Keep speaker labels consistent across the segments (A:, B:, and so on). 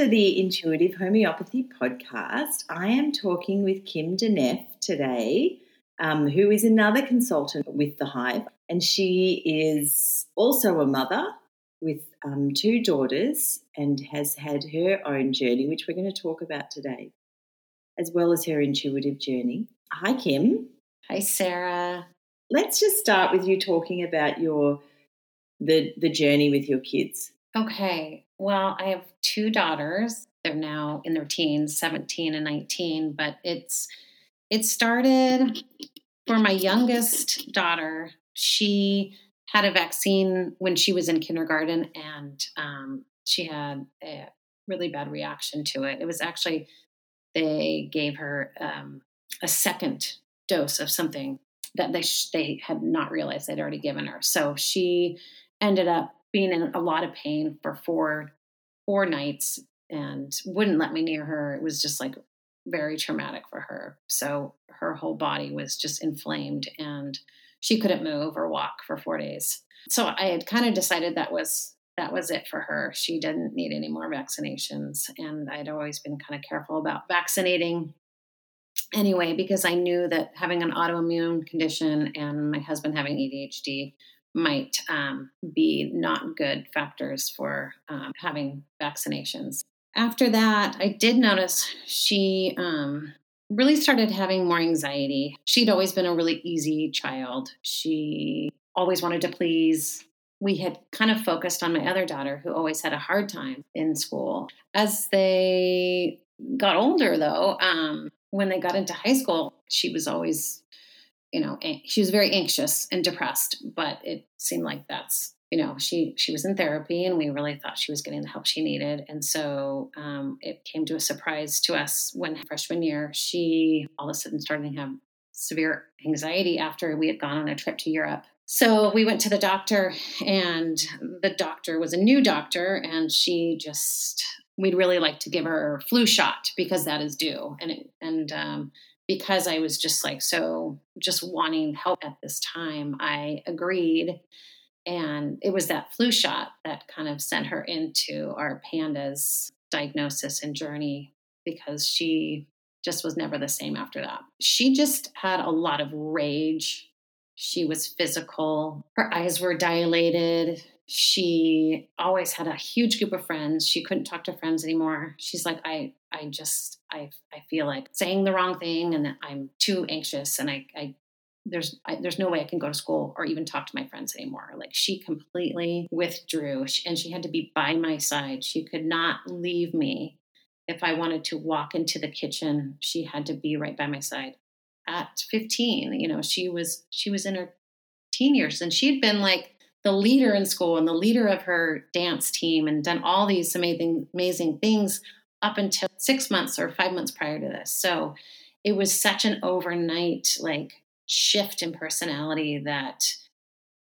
A: to the Intuitive Homeopathy Podcast. I am talking with Kim Denef today, um, who is another consultant with the Hive, and she is also a mother with um, two daughters and has had her own journey, which we're going to talk about today, as well as her intuitive journey. Hi, Kim.
B: Hi, Sarah.
A: Let's just start with you talking about your the the journey with your kids.
B: Okay. Well, I have two daughters. They're now in their teens, 17 and 19, but it's it started for my youngest daughter. She had a vaccine when she was in kindergarten and um, she had a really bad reaction to it. It was actually, they gave her um, a second dose of something that they, sh- they had not realized they'd already given her. So she ended up being in a lot of pain for four four nights and wouldn't let me near her. It was just like very traumatic for her. So her whole body was just inflamed and she couldn't move or walk for 4 days. So I had kind of decided that was that was it for her. She didn't need any more vaccinations and I'd always been kind of careful about vaccinating anyway because I knew that having an autoimmune condition and my husband having ADHD might um, be not good factors for um, having vaccinations. After that, I did notice she um, really started having more anxiety. She'd always been a really easy child. She always wanted to please. We had kind of focused on my other daughter, who always had a hard time in school. As they got older, though, um, when they got into high school, she was always you know she was very anxious and depressed but it seemed like that's you know she she was in therapy and we really thought she was getting the help she needed. And so um, it came to a surprise to us when freshman year she all of a sudden started to have severe anxiety after we had gone on a trip to europe. So we went to the doctor and the doctor was a new doctor and she just we'd really like to give her flu shot because that is due. And it, and um, because I was just like so just wanting help at this time, I agreed. And it was that flu shot that kind of sent her into our pandas diagnosis and journey because she just was never the same after that. She just had a lot of rage. She was physical. Her eyes were dilated she always had a huge group of friends she couldn't talk to friends anymore she's like i i just i i feel like saying the wrong thing and that i'm too anxious and i i there's I, there's no way I can go to school or even talk to my friends anymore. Like she completely withdrew, and she had to be by my side. She could not leave me. If I wanted to walk into the kitchen, she had to be right by my side. At 15, you know, she was she was in her teen years, and she'd been like the leader in school and the leader of her dance team and done all these amazing amazing things up until six months or five months prior to this. So it was such an overnight like shift in personality that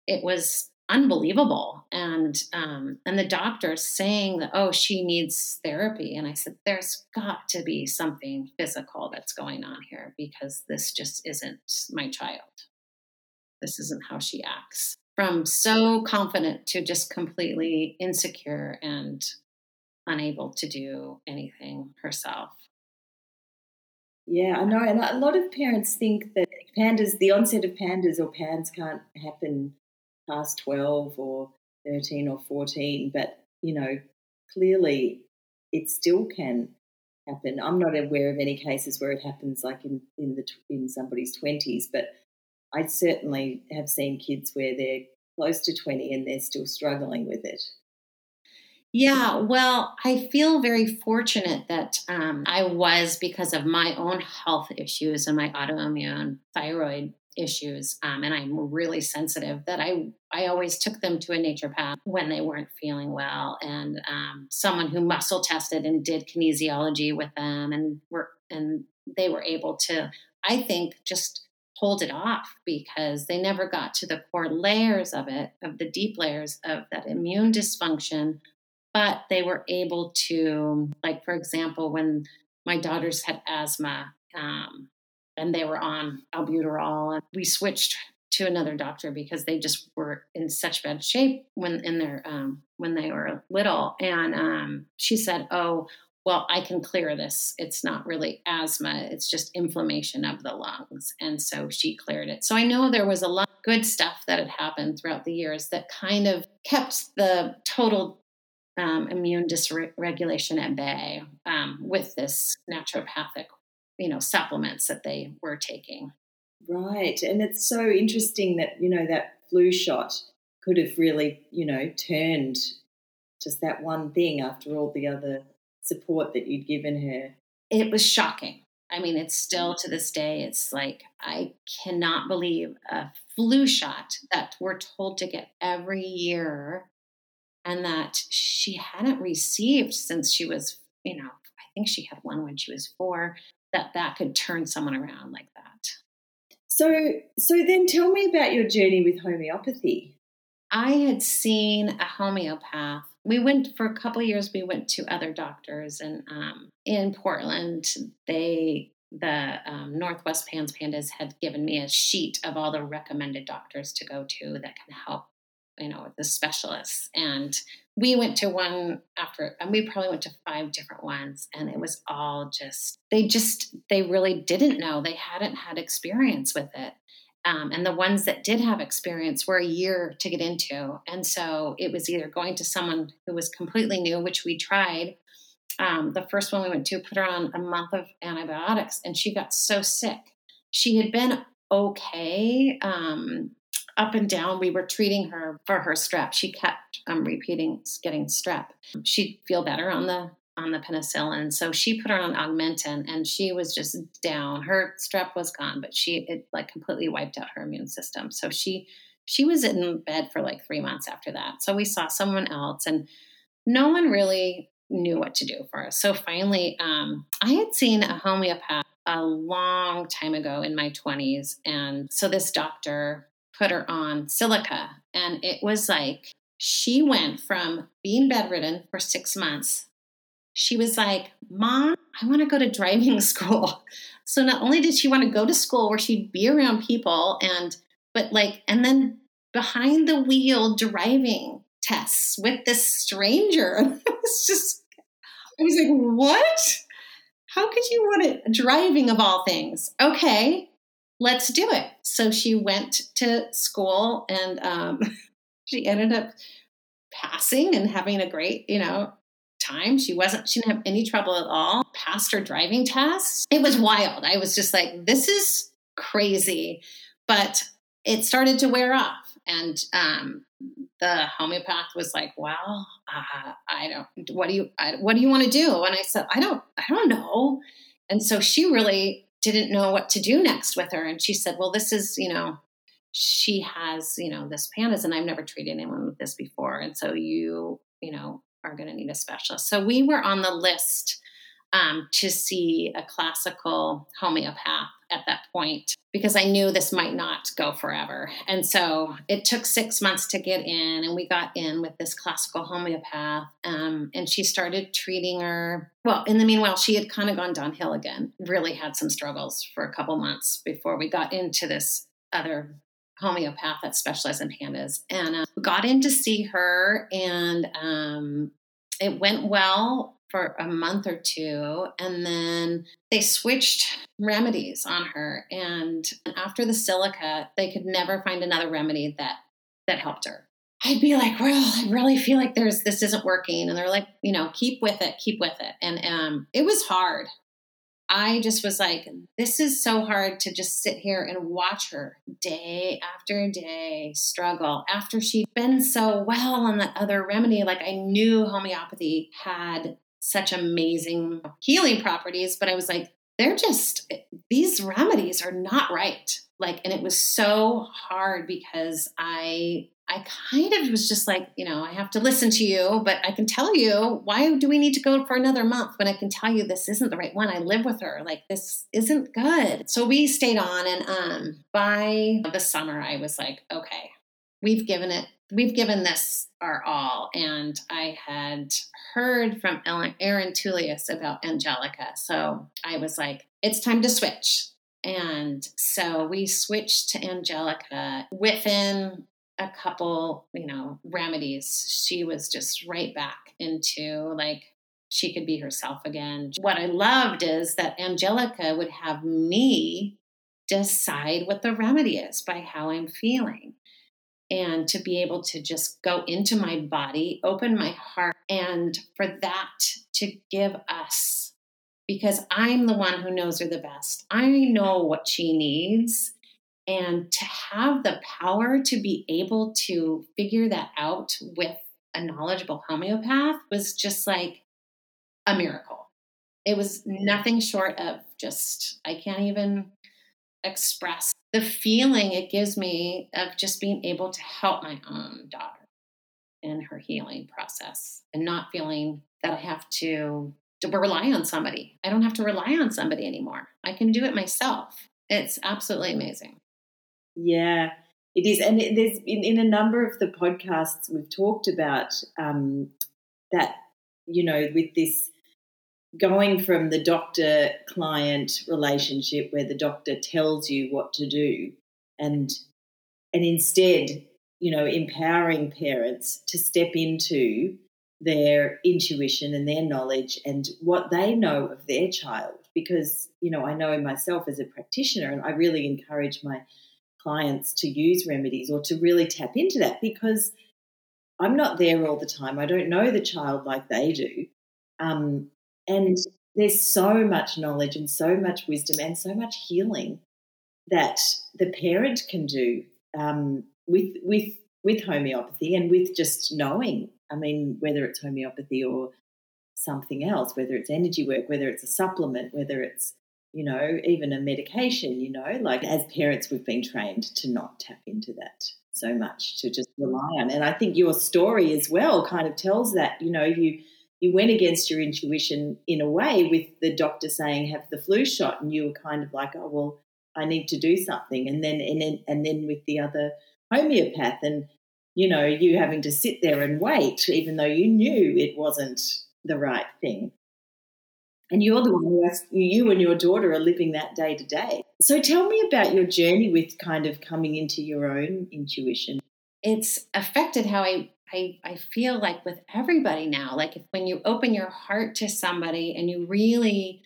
B: it was unbelievable. And um, and the doctor saying that oh she needs therapy. And i said there's got to be something physical that's going on here because this just isn't my child. This isn't how she acts from so confident to just completely insecure and unable to do anything herself.
A: Yeah, I know. And a lot of parents think that pandas, the onset of pandas or PANS can't happen past 12 or 13 or 14, but, you know, clearly it still can happen. I'm not aware of any cases where it happens like in, in, the, in somebody's 20s, but I certainly have seen kids where they're close to 20 and they're still struggling with it.
B: Yeah, well, I feel very fortunate that um, I was because of my own health issues and my autoimmune thyroid issues, um, and I'm really sensitive. That I I always took them to a naturopath when they weren't feeling well, and um, someone who muscle tested and did kinesiology with them, and were and they were able to, I think, just hold it off because they never got to the core layers of it, of the deep layers of that immune dysfunction. But they were able to, like, for example, when my daughters had asthma um, and they were on albuterol, and we switched to another doctor because they just were in such bad shape when in their um, when they were little. And um, she said, "Oh, well, I can clear this. It's not really asthma; it's just inflammation of the lungs." And so she cleared it. So I know there was a lot of good stuff that had happened throughout the years that kind of kept the total um, immune dysregulation at bay um, with this naturopathic, you know, supplements that they were taking.
A: Right. And it's so interesting that, you know, that flu shot could have really, you know, turned just that one thing after all the other support that you'd given her.
B: It was shocking. I mean, it's still mm. to this day, it's like, I cannot believe a flu shot that we're told to get every year and that she hadn't received since she was, you know, I think she had one when she was four, that that could turn someone around like that.
A: So, so then tell me about your journey with homeopathy.
B: I had seen a homeopath. We went for a couple years. We went to other doctors, and um, in Portland, they the um, Northwest Pans Pandas had given me a sheet of all the recommended doctors to go to that can help you know the specialists and we went to one after and we probably went to five different ones and it was all just they just they really didn't know they hadn't had experience with it um, and the ones that did have experience were a year to get into and so it was either going to someone who was completely new which we tried um, the first one we went to put her on a month of antibiotics and she got so sick she had been okay um, up and down. We were treating her for her strep. She kept um, repeating getting strep. She'd feel better on the on the penicillin, so she put her on Augmentin, and she was just down. Her strep was gone, but she it like completely wiped out her immune system. So she she was in bed for like three months after that. So we saw someone else, and no one really knew what to do for us. So finally, um, I had seen a homeopath a long time ago in my 20s. And so this doctor put her on silica. And it was like she went from being bedridden for six months. She was like, Mom, I want to go to driving school. So not only did she want to go to school where she'd be around people and, but like, and then behind the wheel driving tests with this stranger. it was just, I was like, what? How could you want it driving of all things? Okay, let's do it. So she went to school and um, she ended up passing and having a great, you know, time. She wasn't, she didn't have any trouble at all. Passed her driving test. It was wild. I was just like, this is crazy. But it started to wear off. And um, the homeopath was like, "Well, uh, I don't. What do you? I, what do you want to do?" And I said, "I don't. I don't know." And so she really didn't know what to do next with her. And she said, Well, this is, you know, she has, you know, this pandas, and I've never treated anyone with this before. And so you, you know, are going to need a specialist. So we were on the list um, to see a classical homeopath at that point because I knew this might not go forever. And so it took six months to get in, and we got in with this classical homeopath. Um, and she started treating her. Well, in the meanwhile, she had kind of gone downhill again, really had some struggles for a couple months before we got into this other homeopath that specialized in pandas. And uh, got in to see her and um, it went well for a month or two. And then they switched remedies on her. And after the silica they could never find another remedy that that helped her. I'd be like well i really feel like there's this isn't working. And they're like you know keep with it keep with it. And um it was hard I just was like, this is so hard to just sit here and watch her day after day struggle after she'd been so well on that other remedy. Like, I knew homeopathy had such amazing healing properties, but I was like, they're just, these remedies are not right. Like, and it was so hard because I I kind of was just like, you know, I have to listen to you, but I can tell you why do we need to go for another month when I can tell you this isn't the right one. I live with her. Like this isn't good. So we stayed on and um by the summer I was like, okay, we've given it we've given this our all. And I had heard from Ellen Aaron Tullius about Angelica. So I was like, it's time to switch. And so we switched to Angelica within a couple, you know, remedies. She was just right back into like she could be herself again. What I loved is that Angelica would have me decide what the remedy is by how I'm feeling. And to be able to just go into my body, open my heart, and for that to give us, because I'm the one who knows her the best. I know what she needs. And to have the power to be able to figure that out with a knowledgeable homeopath was just like a miracle. It was nothing short of just, I can't even express the feeling it gives me of just being able to help my own daughter in her healing process and not feeling that I have to, to rely on somebody. I don't have to rely on somebody anymore. I can do it myself. It's absolutely amazing.
A: Yeah, it is. And there's in, in a number of the podcasts we've talked about um, that, you know, with this going from the doctor client relationship where the doctor tells you what to do and and instead you know empowering parents to step into their intuition and their knowledge and what they know of their child because you know I know myself as a practitioner and I really encourage my clients to use remedies or to really tap into that because I'm not there all the time I don't know the child like they do um, and there's so much knowledge and so much wisdom and so much healing that the parent can do um, with with with homeopathy and with just knowing. I mean, whether it's homeopathy or something else, whether it's energy work, whether it's a supplement, whether it's you know even a medication. You know, like as parents, we've been trained to not tap into that so much to just rely on. And I think your story as well kind of tells that. You know, you you went against your intuition in a way with the doctor saying have the flu shot and you were kind of like oh well i need to do something and then and then, and then with the other homeopath and you know you having to sit there and wait even though you knew it wasn't the right thing and you're the one who has, you and your daughter are living that day to day. So tell me about your journey with kind of coming into your own intuition.
B: It's affected how i I, I feel like with everybody now, like if when you open your heart to somebody and you really,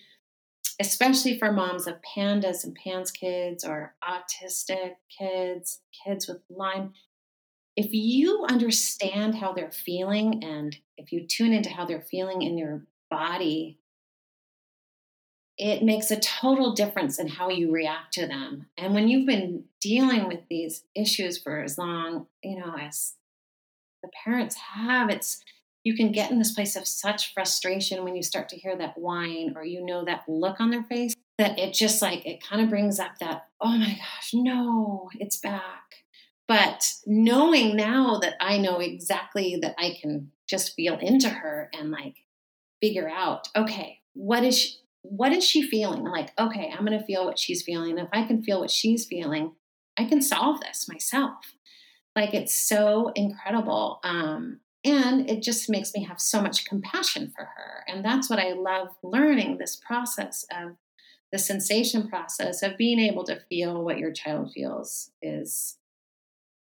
B: especially for moms of pandas and pans kids or autistic kids, kids with Lyme, if you understand how they're feeling and if you tune into how they're feeling in your body, it makes a total difference in how you react to them. And when you've been dealing with these issues for as long, you know, as the parents have. It's you can get in this place of such frustration when you start to hear that whine or you know that look on their face that it just like it kind of brings up that oh my gosh no it's back but knowing now that i know exactly that i can just feel into her and like figure out okay what is she, what is she feeling like okay i'm going to feel what she's feeling if i can feel what she's feeling i can solve this myself like it's so incredible. Um, and it just makes me have so much compassion for her. And that's what I love learning this process of the sensation process of being able to feel what your child feels is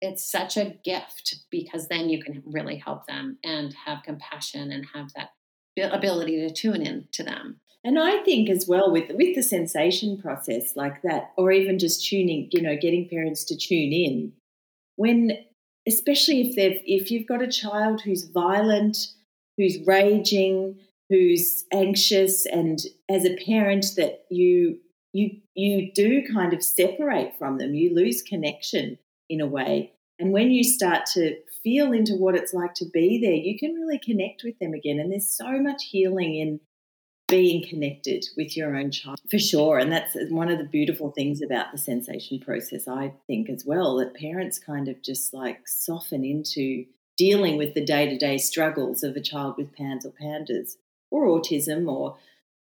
B: it's such a gift because then you can really help them and have compassion and have that ability to tune in to them
A: and i think as well with with the sensation process like that or even just tuning you know getting parents to tune in when especially if they've if you've got a child who's violent, who's raging, who's anxious, and as a parent that you you you do kind of separate from them, you lose connection in a way. And when you start to feel into what it's like to be there, you can really connect with them again. And there's so much healing in being connected with your own child for sure and that's one of the beautiful things about the sensation process i think as well that parents kind of just like soften into dealing with the day-to-day struggles of a child with pans or pandas or autism or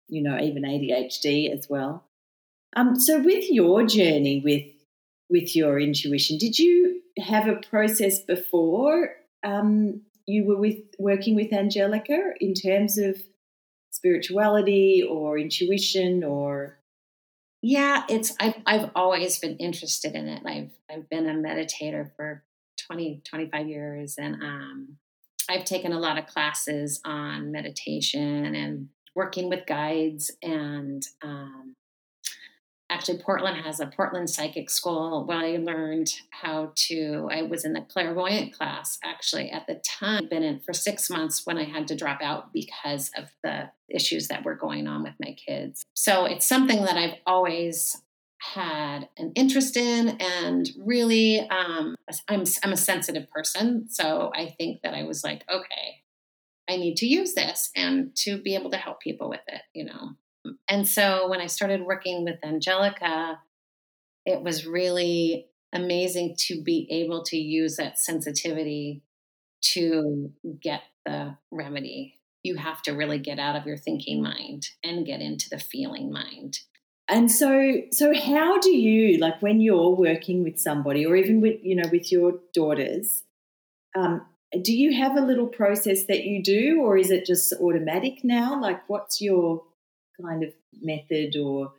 A: you know even adhd as well um, so with your journey with with your intuition did you have a process before um, you were with working with angelica in terms of spirituality or intuition or
B: Yeah, it's I've I've always been interested in it. I've I've been a meditator for 20 25 years and um I've taken a lot of classes on meditation and working with guides and um, actually portland has a portland psychic school. Where i learned how to i was in the clairvoyant class actually at the time. Been in for six months when i had to drop out because of the issues that were going on with my kids. So it's something that i've always had an interest in and really um, I'm, I'm a sensitive person. So i think that i was like okay i need to use this and to be able to help people with it you know and so when I started working with Angelica, it was really amazing to be able to use that sensitivity to get the remedy. You have to really get out of your thinking mind and get into the feeling mind.
A: And so so how do you like when you're working with somebody or even with you know with your daughters um, do you have a little process that you do or is it just automatic now like what's your kind of method or?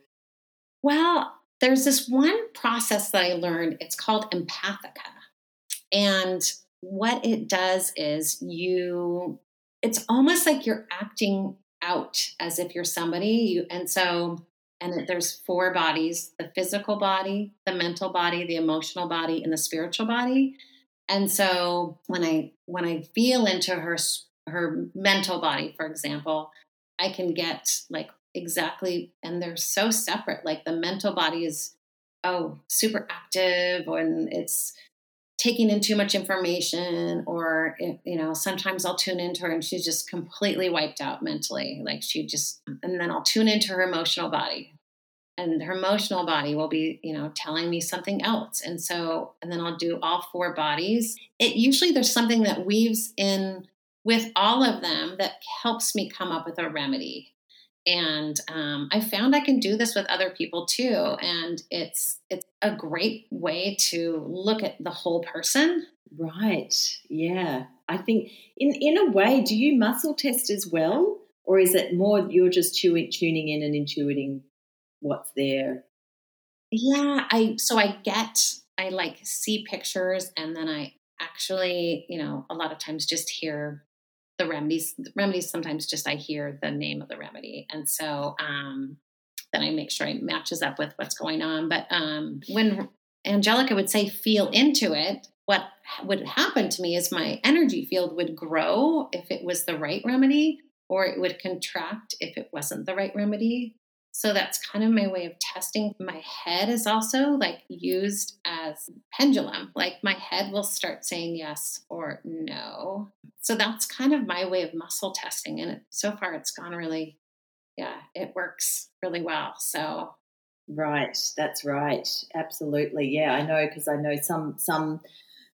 B: Well, there's this one process that I learned. It's called empathica. And what it does is you, it's almost like you're acting out as if you're somebody. You, and so, and there's four bodies the physical body, the mental body, the emotional body, and the spiritual body. And so when I when I feel into her her mental body, for example, I can get like exactly and they're so separate like the mental body is oh super active and it's taking in too much information or you know sometimes i'll tune into her and she's just completely wiped out mentally like she just and then i'll tune into her emotional body and her emotional body will be you know telling me something else and so and then i'll do all four bodies. It usually there's something that weaves in with all of them that helps me come up with a remedy and um, i found i can do this with other people too and it's it's a great way to look at the whole person.
A: Right yeah. I think in in a way do you muscle test as well or is it more you're just tuning tuning in and intuiting what's there?
B: Yeah i so i get i like see pictures and then i actually you know a lot of times just hear the remedies remedies sometimes just i hear the name of the remedy. And so um, then i make sure it matches up with what's going on. But um, when angelica would say feel into it what would happen to me is my energy field would grow if it was the right remedy or it would contract if it wasn't the right remedy so that's kind of my way of testing. My head is also like used as pendulum. Like my head will start saying yes or no. So that's kind of my way of muscle testing. And so far it's gone really, yeah, it works really well. So
A: Right, that's right. Absolutely. Yeah, I know because I know some some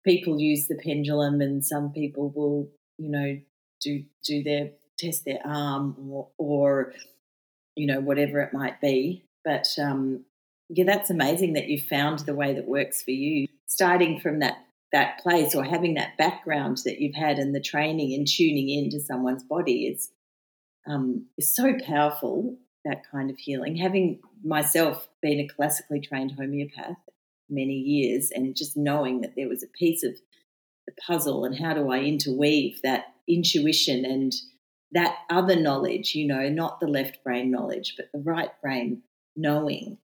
A: people use the pendulum and some people will, you know, do do their test their arm or, or you know, whatever it might be. But um, yeah, that's amazing that you found the way that works for you. Starting from that that place or having that background that you've had and the training and tuning into someone's body is um, is so powerful. That kind of healing. Having myself been a classically trained homeopath many years, and just knowing that there was a piece of the puzzle and how do I interweave that intuition and that other knowledge, you know, not the left brain knowledge, but the right brain knowing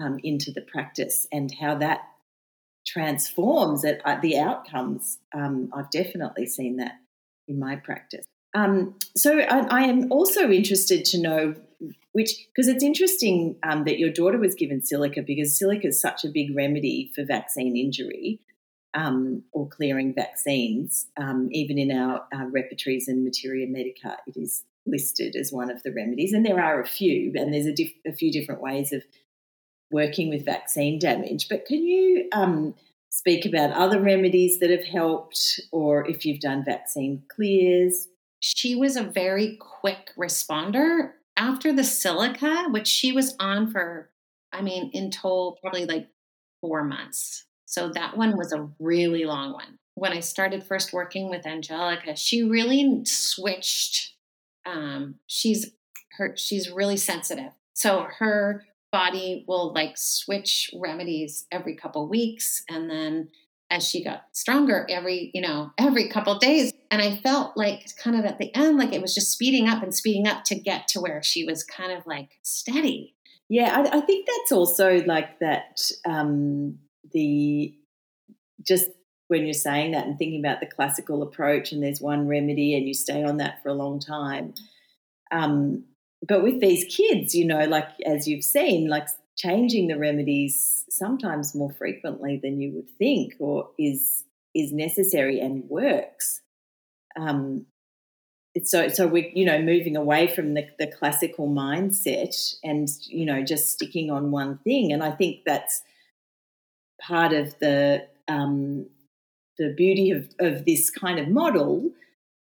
A: um, into the practice and how that transforms it, uh, the outcomes. Um, I've definitely seen that in my practice. Um, so I, I, am also interested to know which, because it's interesting um, that your daughter was given silica because silica is such a big remedy for vaccine injury um, or clearing vaccines. Um, even in our, our repertories and materia medica, it is listed as one of the remedies. And there are a few, and there's a, diff- a few different ways of working with vaccine damage. But can you um, speak about other remedies that have helped, or if you've done vaccine clears?
B: She was a very quick responder after the silica, which she was on for, I mean, in total, probably like four months. So that one was a really long one. When I started first working with Angelica, she really switched. Um, she's her she's really sensitive. So her body will like switch remedies every couple weeks and then as she got stronger every you know every couple days and i felt like kind of at the end like it was just speeding up and speeding up to get to where she was kind of like steady
A: yeah i, I think that's also like that um the just when you're saying that and thinking about the classical approach and there's one remedy and you stay on that for a long time um but with these kids, you know, like as you've seen, like changing the remedies sometimes more frequently than you would think or is is necessary and works. Um, it's so so we're you know moving away from the, the classical mindset and you know just sticking on one thing, and I think that's part of the um, the beauty of, of this kind of model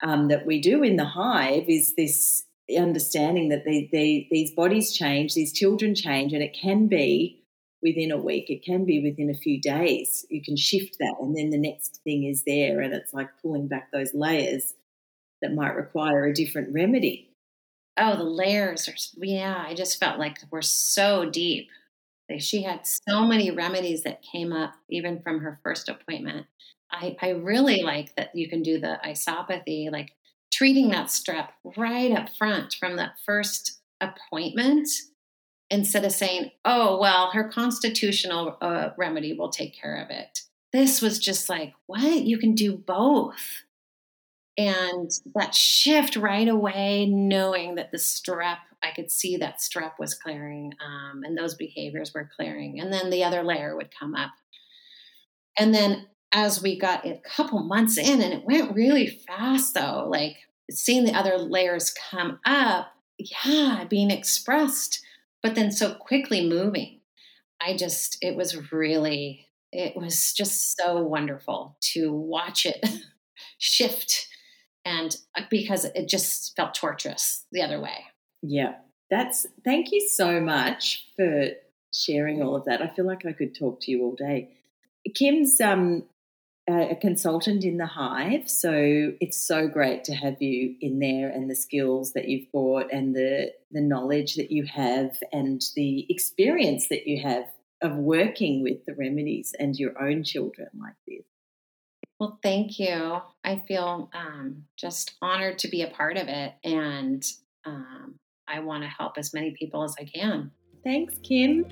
A: um, that we do in the hive is this understanding that they, they, these bodies change, these children change, and it can be within a week, it can be within a few days. You can shift that, and then the next thing is there, and it's like pulling back those layers that might require a different remedy.
B: Oh, the layers are, yeah, I just felt like we're so deep. She had so many remedies that came up even from her first appointment. I, I really like that you can do the isopathy, like treating that strep right up front from that first appointment instead of saying, oh, well, her constitutional uh, remedy will take care of it. This was just like, what? You can do both. And that shift right away, knowing that the strep, I could see that strep was clearing um, and those behaviors were clearing. And then the other layer would come up. And then as we got a couple months in, and it went really fast though, like seeing the other layers come up, yeah, being expressed, but then so quickly moving. I just, it was really, it was just so wonderful to watch it shift. And uh, because it just felt torturous the other way.
A: Yeah. That's, thank you so much for sharing all of that. I feel like I could talk to you all day. Kim's um, a consultant in the hive. So it's so great to have you in there and the skills that you've brought and the, the knowledge that you have and the experience that you have of working with the remedies and your own children like this.
B: Well, thank you. I feel um, just honored to be a part of it. And um, I want to help as many people as I can.
A: Thanks, Kim.